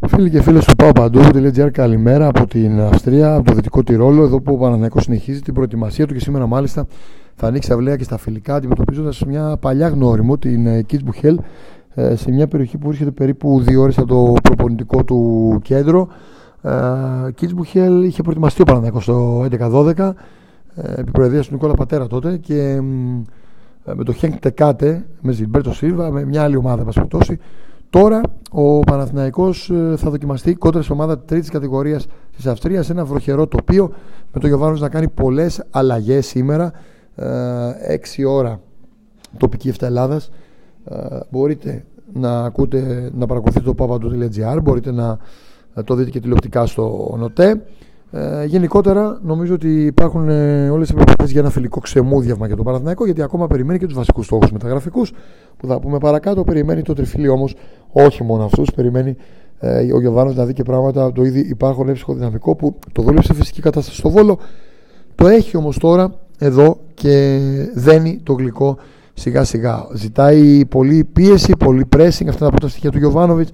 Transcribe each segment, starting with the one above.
Φίλοι και φίλες του Πάω Παντού.gr καλημέρα από την Αυστρία, από το Δυτικό Τυρόλο, εδώ που ο Παναναναϊκός συνεχίζει την προετοιμασία του και σήμερα μάλιστα θα ανοίξει αυλαία και στα φιλικά αντιμετωπίζοντας μια παλιά γνώριμο, την Κίτσμπουχελ, σε μια περιοχή που βρίσκεται περίπου δύο ώρες από το προπονητικό του κέντρο. Κίτσμπουχελ είχε προετοιμαστεί ο Παναναναϊκός το 11-12 επί προεδρίας του Νικόλα Πατέρα τότε και με το Χένκ Τεκάτε, με Ζιλμπέρτο Σίλβα, με μια άλλη ομάδα, εν Τώρα ο Παναθηναϊκός ε, θα δοκιμαστεί κόντρα σε ομάδα τρίτης κατηγορίας της Αυστρίας σε ένα βροχερό τοπίο με τον Γιωβάνος να κάνει πολλές αλλαγές σήμερα. 6 ε, ώρα τοπική 7 Ελλάδας. Ε, μπορείτε να ακούτε, να παρακολουθείτε το papadou.gr, μπορείτε να το δείτε και τηλεοπτικά στο ΝΟΤΕ. Ε, γενικότερα νομίζω ότι υπάρχουν ε, όλες οι προποθέσει για ένα φιλικό ξεμούδιαμα για τον Παναθηναϊκό γιατί ακόμα περιμένει και τους βασικούς στόχους μεταγραφικούς που θα πούμε παρακάτω. Περιμένει το τριφύλι όμως όχι μόνο αυτούς. Περιμένει ε, ο Γιωβάνος να δει και πράγματα το ήδη υπάρχον ψυχοδυναμικό που το δούλεψε φυσική κατάσταση στο βόλο. Το έχει όμως τώρα εδώ και δένει το γλυκό σιγά σιγά. Ζητάει πολύ πίεση, πολύ pressing. Αυτά είναι τα στοιχεία του Γιωβάνοβιτς.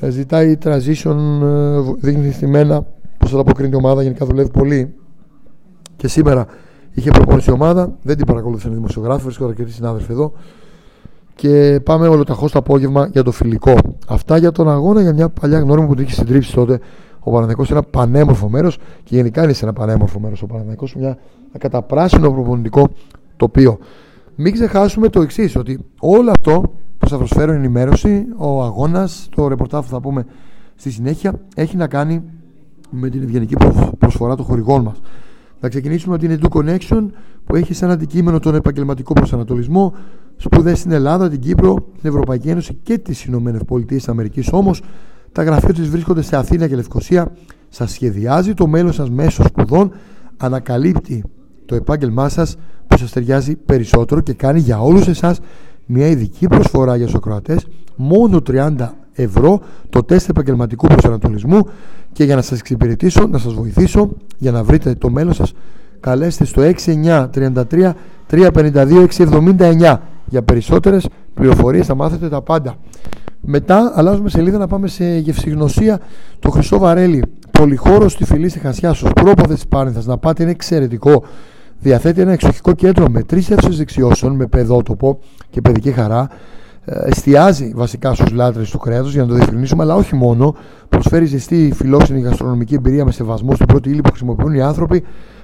Ε, ζητάει transition, ε, δείχνει μένα πώ θα αποκρίνει η ομάδα. Γενικά δουλεύει πολύ. Και σήμερα είχε προπόνηση η ομάδα. Δεν την παρακολούθησαν οι δημοσιογράφοι, βρίσκονται αρκετοί συνάδελφοι εδώ. Και πάμε ολοταχώς το απόγευμα για το φιλικό. Αυτά για τον αγώνα, για μια παλιά γνώμη που την είχε συντρίψει τότε ο Παναθηναϊκός σε ένα πανέμορφο μέρος και γενικά είναι σε ένα πανέμορφο μέρος ο Παναθηναϊκός, μια καταπράσινο προπονητικό τοπίο. Μην ξεχάσουμε το εξής, ότι όλο αυτό που θα προσφέρω ενημέρωση, ο αγώνας, το ρεπορτάζ που θα πούμε στη συνέχεια, έχει να κάνει με την ευγενική προσφορά των χορηγών μας. Θα ξεκινήσουμε από την Edu Connection που έχει σαν αντικείμενο τον επαγγελματικό προσανατολισμό, σπουδές στην Ελλάδα, την Κύπρο, την Ευρωπαϊκή Ένωση και τις Ηνωμένες Πολιτείες Αμερικής. Όμως τα γραφεία τη βρίσκονται σε Αθήνα και Λευκοσία. Σας σχεδιάζει το μέλλον σας μέσω σπουδών, ανακαλύπτει το επάγγελμά σας που σας ταιριάζει περισσότερο και κάνει για όλους εσάς μια ειδική προσφορά για του ακροατές μόνο 30 ευρώ το τεστ επαγγελματικού προσανατολισμού και για να σας εξυπηρετήσω, να σας βοηθήσω για να βρείτε το μέλλον σας καλέστε στο 6933 352 679 για περισσότερες πληροφορίες θα μάθετε τα πάντα. Μετά αλλάζουμε σελίδα να πάμε σε γευσηγνωσία. Το Χρυσό Βαρέλι πολυχώρο στη φυλή στη Χασιά στους πρόποδες της Πάρνηθας. Να πάτε είναι εξαιρετικό. Διαθέτει ένα εξοχικό κέντρο με τρεις αίθουσες δεξιώσεων με παιδότοπο και παιδική χαρά. ε, εστιάζει βασικά στους λάτρες του κρέατος για να το διευκρινίσουμε, αλλά όχι μόνο. Προσφέρει ζεστή φιλόξενη γαστρονομική εμπειρία με σεβασμό στην πρώτη ύλη που χρησιμοποιούν οι άνθρωποι,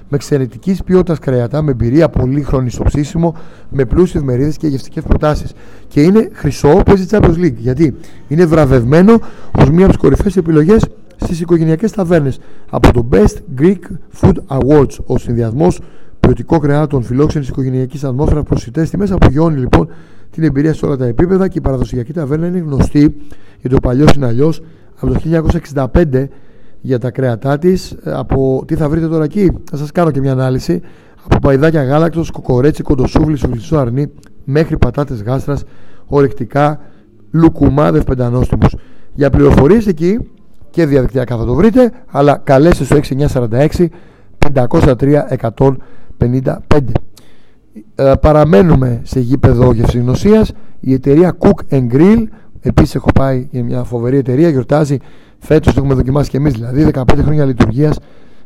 με εξαιρετικής ποιότητας κρέατα, με εμπειρία πολύχρονη στο ψήσιμο, με πλούσιες μερίδες και γευστικές προτάσεις. Και είναι χρυσό, παίζει Champions League. Γιατί είναι βραβευμένο ως μία από τις κορυφαίε επιλογές στις οικογενειακές ταβέρνες. Από το Best Greek Food Awards, ο συνδυασμός ποιοτικό κρεάτων φιλόξενης οικογενειακής ατμόσφαιρας προσιτέ τιμέ απογειώνει λοιπόν την εμπειρία σε όλα τα επίπεδα και η παραδοσιακή ταβέρνα είναι γνωστή γιατί ο παλιός είναι αλλιώς από το 1965 για τα κρέατά της. Από τι θα βρείτε τώρα εκεί, θα σας κάνω και μια ανάλυση. Από παϊδάκια γάλακτος, κοκορέτσι, κοντοσούβλι, σουβλισό αρνί μέχρι πατάτες γάστρας, ορεκτικά, λουκουμάδε πεντανόστιμου. Για πληροφορίες εκεί και διαδικτυακά θα το βρείτε, αλλά καλέστε στο 6946 503 155. Ε, παραμένουμε σε γήπεδο γευσηγνωσία. Η εταιρεία Cook and Grill, επίσης έχω πάει για μια φοβερή εταιρεία, γιορτάζει φέτος, το έχουμε δοκιμάσει και εμείς δηλαδή, 15 χρόνια λειτουργίας,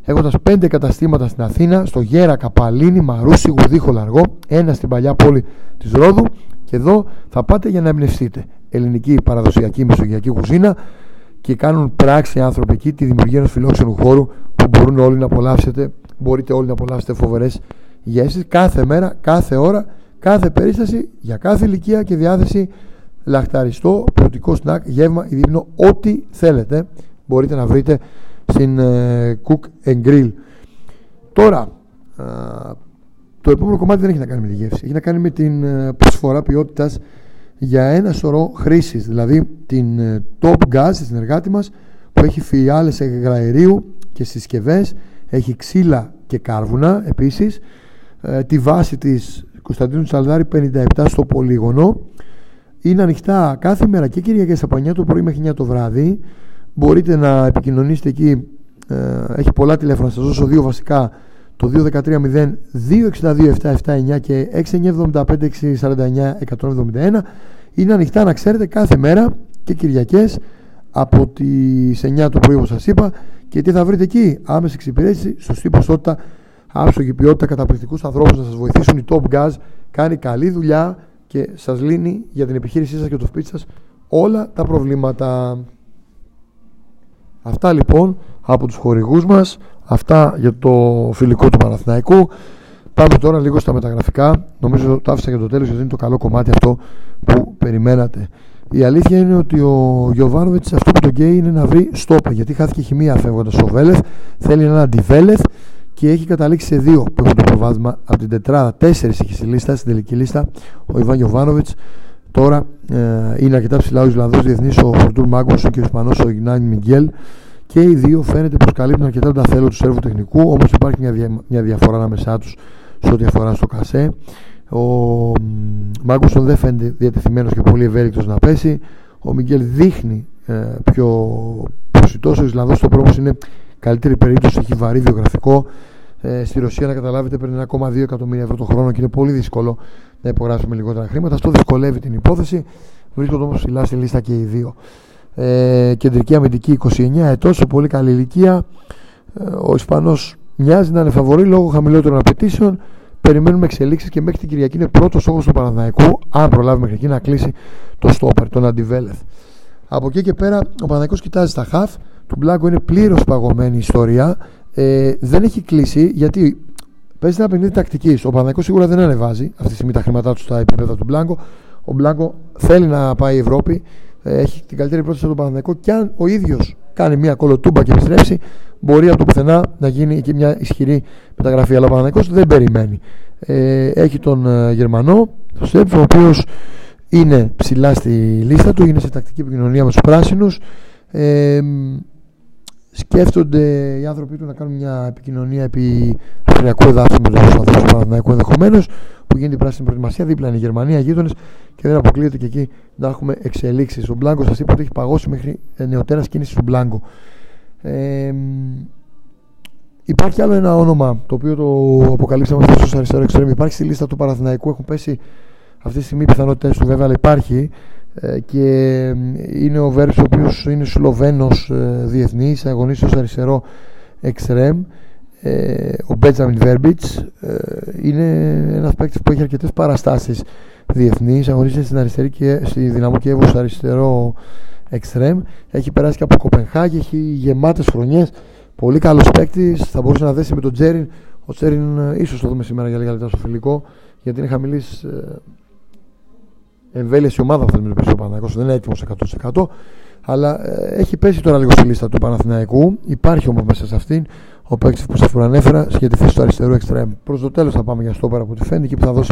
έχοντας 5 καταστήματα στην Αθήνα, στο Γέρα, Καπαλίνη, Μαρούσι, Γουδί, Χολαργό, ένα στην παλιά πόλη της Ρόδου. Και εδώ θα πάτε για να εμπνευστείτε. Ελληνική παραδοσιακή μεσογειακή κουζίνα και κάνουν πράξη άνθρωποι εκεί τη δημιουργία ενός φιλόξενου χώρου που μπορούν όλοι να απολαύσετε, μπορείτε όλοι να απολαύσετε φοβερές γεύσεις κάθε μέρα, κάθε ώρα, κάθε περίσταση, για κάθε ηλικία και διάθεση λαχταριστό, ποιοτικό σνακ, γεύμα ή δείπνο, ό,τι θέλετε μπορείτε να βρείτε στην ε, Cook and Grill. Τώρα, το επόμενο κομμάτι δεν έχει να κάνει με τη γεύση, έχει να κάνει με την ε, προσφορά ποιότητας για ένα σωρό χρήσει. Δηλαδή την ε, Top Gas, τη συνεργάτη μας, που έχει φιάλες εγγραερίου και συσκευές, έχει ξύλα και κάρβουνα επίσης ε, τη βάση της Κωνσταντίνου Τσαλδάρη 57 στο Πολύγωνο. Είναι ανοιχτά κάθε μέρα και Κυριακές από 9 το πρωί μέχρι 9 το βράδυ. Μπορείτε να επικοινωνήσετε εκεί ε, έχει πολλά τηλέφωνα σας δώσω δύο βασικά. Το 213 262 779 και 6975 649 171 είναι ανοιχτά να ξέρετε κάθε μέρα και Κυριακές από τις 9 το πρωί όπως σας είπα και τι θα βρείτε εκεί; Άμεση εξυπηρέτηση, σωστή ποσότητα άψογη ποιότητα, καταπληκτικούς ανθρώπους να σας βοηθήσουν η Top Gas κάνει καλή δουλειά και σας λύνει για την επιχείρησή σας και το σπίτι σας όλα τα προβλήματα αυτά λοιπόν από τους χορηγούς μας αυτά για το φιλικό του Παναθηναϊκού Πάμε τώρα λίγο στα μεταγραφικά. Νομίζω το άφησα για το τέλος γιατί είναι το καλό κομμάτι αυτό που περιμένατε. Η αλήθεια είναι ότι ο Γιωβάνοβιτς αυτό που τον καίει είναι να βρει στόπα γιατί χάθηκε χημεία φεύγοντας ο Βέλεθ. Θέλει ένα αντιβέλεθ και έχει καταλήξει σε δύο που έχουν το προβάδισμα από την τετράδα. Τέσσερις έχει στη λίστα, στην τελική λίστα ο Ιβάν Γιωβάνοβιτς. Τώρα ε, είναι αρκετά ψηλά ο Ισλανδός διεθνής, ο Φορτούρ Μάγκος και ο Ισπανός ο Ιγνάνι Μιγγέλ. Και οι δύο φαίνεται πως καλύπτουν αρκετά τα θέλω του Σέρβου τεχνικού, όμως υπάρχει μια, δια, μια διαφορά ανάμεσά τους σε ό,τι αφορά στο κασέ. Ο Μάγκουσον δεν φαίνεται διατεθειμένος και πολύ ευέλικτος να πέσει. Ο Μιγγέλ δείχνει ε, πιο προσιτός. Ο Ισλανδός το πρώτο είναι καλύτερη περίπτωση, έχει βαρύ βιογραφικό. Ε, στη Ρωσία, να καταλάβετε, παίρνει 1,2 εκατομμύρια ευρώ το χρόνο και είναι πολύ δύσκολο να υπογράψει με λιγότερα χρήματα. Αυτό δυσκολεύει την υπόθεση. Βρίσκονται όμως ψηλά στη λίστα και οι δύο. Ε, κεντρική αμυντική 29 ετών, σε πολύ καλή ηλικία. Ε, ο Ισπανός μοιάζει να είναι φαβορή λόγω χαμηλότερων απαιτήσεων. Περιμένουμε εξελίξεις και μέχρι την Κυριακή είναι πρώτος στόχος του Παναναναϊκού. Αν προλάβει μέχρι εκεί να κλείσει το στόπερ, τον Αντιβέλεθ. Από εκεί και πέρα, ο Παναναναϊκός κοιτάζει στα χαφ. Του Μπλάγκο είναι πλήρως παγωμένη η ιστορία. Ε, δεν έχει κλείσει γιατί παίζει ένα παιχνίδι τακτική. Ο Παναναναϊκός σίγουρα δεν ανεβάζει αυτή τη στιγμή τα χρήματά του στα επίπεδα του Μπλάγκο. Ο Μπλάγκο θέλει να πάει η Ευρώπη. Ε, έχει την καλύτερη πρόταση του Παναναναϊκού και αν ο ίδιος κάνει μια κολοτούμπα και επιστρέψει, μπορεί από το πουθενά να γίνει και μια ισχυρή μεταγραφή. Αλλά ο Παναθηναϊκός δεν περιμένει. Ε, έχει τον ε, Γερμανό, τον Στέπ, ο οποίος είναι ψηλά στη λίστα του, είναι σε τακτική επικοινωνία με τους πράσινους. Ε, σκέφτονται οι άνθρωποι του να κάνουν μια επικοινωνία επί αυστριακού εδάφου με τους ανθρώπους του Παναθηναϊκού ενδεχομένως, που γίνεται η πράσινη προετοιμασία. Δίπλα είναι η Γερμανία, γείτονες και δεν αποκλείεται και εκεί να έχουμε εξελίξεις. Ο Μπλάνκος σας είπα ότι έχει παγώσει μέχρι νεοτέρας κίνησης του Μπλάνκο. Ε, υπάρχει άλλο ένα όνομα το οποίο το αποκαλύψαμε χθε στο αριστερό εξτρέμ. Υπάρχει στη λίστα του Παραθυναϊκού. Έχουν πέσει αυτή τη στιγμή πιθανότητες του βέβαια, αλλά υπάρχει. Ε, και είναι ο Βέρμπ, ο οποίος είναι Σλοβαίνο ε, διεθνής, αγωνίστηκε στο αριστερό εξτρέμ. Ε, ο Μπέτζαμιν Βέρμπιτς ε, είναι ένας παίκτης που έχει αρκετές παραστάσεις διεθνή. Αγωνίζεται στην αριστερή και στη δυναμό Κιέβο αριστερό εξτρέμ. Έχει περάσει και από Κοπενχάγη, έχει γεμάτες χρονιές. Πολύ καλός παίκτης. Θα μπορούσε να δέσει με τον Τζέριν. Ο Τζέριν ε, ίσως το δούμε σήμερα για λίγα λεπτά στο φιλικό, γιατί είναι χαμηλής ε, εμβέλεια η ομάδα που θα ο Παναθηναϊκός. Δεν είναι έτοιμος 100%. Αλλά ε, έχει πέσει τώρα λίγο στη λίστα του Παναθηναϊκού. Υπάρχει όμως μέσα σε αυτήν ο παίκτης που σα προανέφερα σχετικά θέση του αριστερού εξτρέμ. Προς το τέλος θα πάμε για στόπερα από ό,τι φαίνεται και που θα δώσει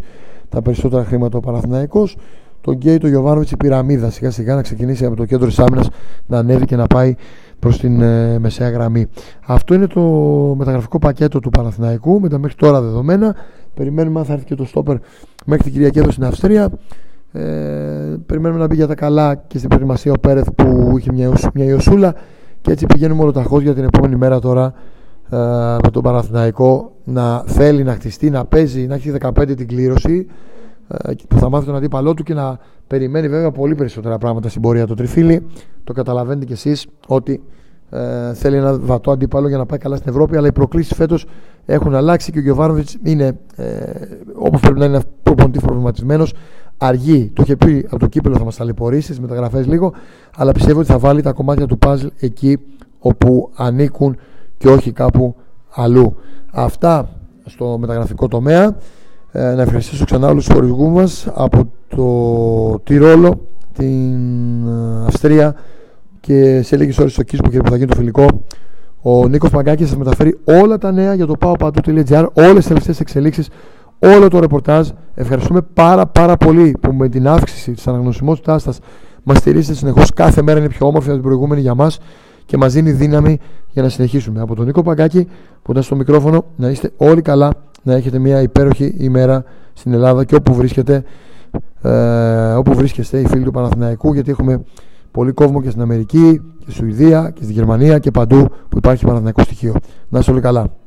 τα περισσότερα χρήματα ο Παναθηναϊκός τον Γκέι το Γιωβάνοβιτς η πυραμίδα σιγά σιγά να ξεκινήσει από το κέντρο της άμυνας να ανέβει και να πάει προς την ε, μεσαία γραμμή. Αυτό είναι το μεταγραφικό πακέτο του Παναθηναϊκού με τα μέχρι τώρα δεδομένα. Περιμένουμε αν θα έρθει και το στόπερ μέχρι την Κυριακή εδώ στην Αυστρία. Ε, περιμένουμε να μπει για τα καλά και στην προετοιμασία ο Πέρεθ που είχε μια, μια ιωσούλα και έτσι πηγαίνουμε όλο τα για την επόμενη μέρα τώρα ε, με τον Παναθηναϊκό να θέλει να χτιστεί, να παίζει, να έχει 15 την κλήρωση ε, που θα μάθει τον αντίπαλό του και να περιμένει βέβαια πολύ περισσότερα πράγματα στην πορεία του τριφύλι. Το καταλαβαίνετε κι εσείς ότι ε, θέλει ένα βατό αντίπαλο για να πάει καλά στην Ευρώπη, αλλά οι προκλήσεις φέτος έχουν αλλάξει και ο Γιωβάνοβιτς είναι ε, όπω πρέπει να είναι προπονητή προβληματισμένος. Αργεί, το είχε πει από το κύπελο θα μας ταλαιπωρήσεις, τι μεταγραφές λίγο, αλλά πιστεύω ότι θα βάλει τα κομμάτια του παζλ εκεί όπου ανήκουν και όχι κάπου αλλού. Αυτά στο μεταγραφικό τομέα. Ε, να ευχαριστήσω ξανά όλους τους χορηγούς μας από το Τυρόλο, την ε, Αυστρία και σε λίγες ώρες στο Κίσπο και που θα γίνει το φιλικό ο Νίκος Παγκάκης θα μεταφέρει όλα τα νέα για το paopatu.gr όλες τις τελευταίες εξελίξεις όλο το ρεπορτάζ. Ευχαριστούμε πάρα πάρα πολύ που με την αύξηση της αναγνωσιμότητάς σας μας στηρίζετε συνεχώς. Κάθε μέρα είναι πιο όμορφη από την προηγούμενη για μας και μας δίνει δύναμη για να συνεχίσουμε. Από τον Νίκο Παγκάκη που ήταν στο μικρόφωνο να είστε όλοι καλά να έχετε μια υπέροχη ημέρα στην Ελλάδα και όπου βρίσκεται ε, όπου βρίσκεστε οι φίλοι του Παναθηναϊκού γιατί έχουμε πολύ κόσμο και στην Αμερική και στη Σουηδία και στη Γερμανία και παντού που υπάρχει Παναθηναϊκό στοιχείο. Να είστε όλοι καλά.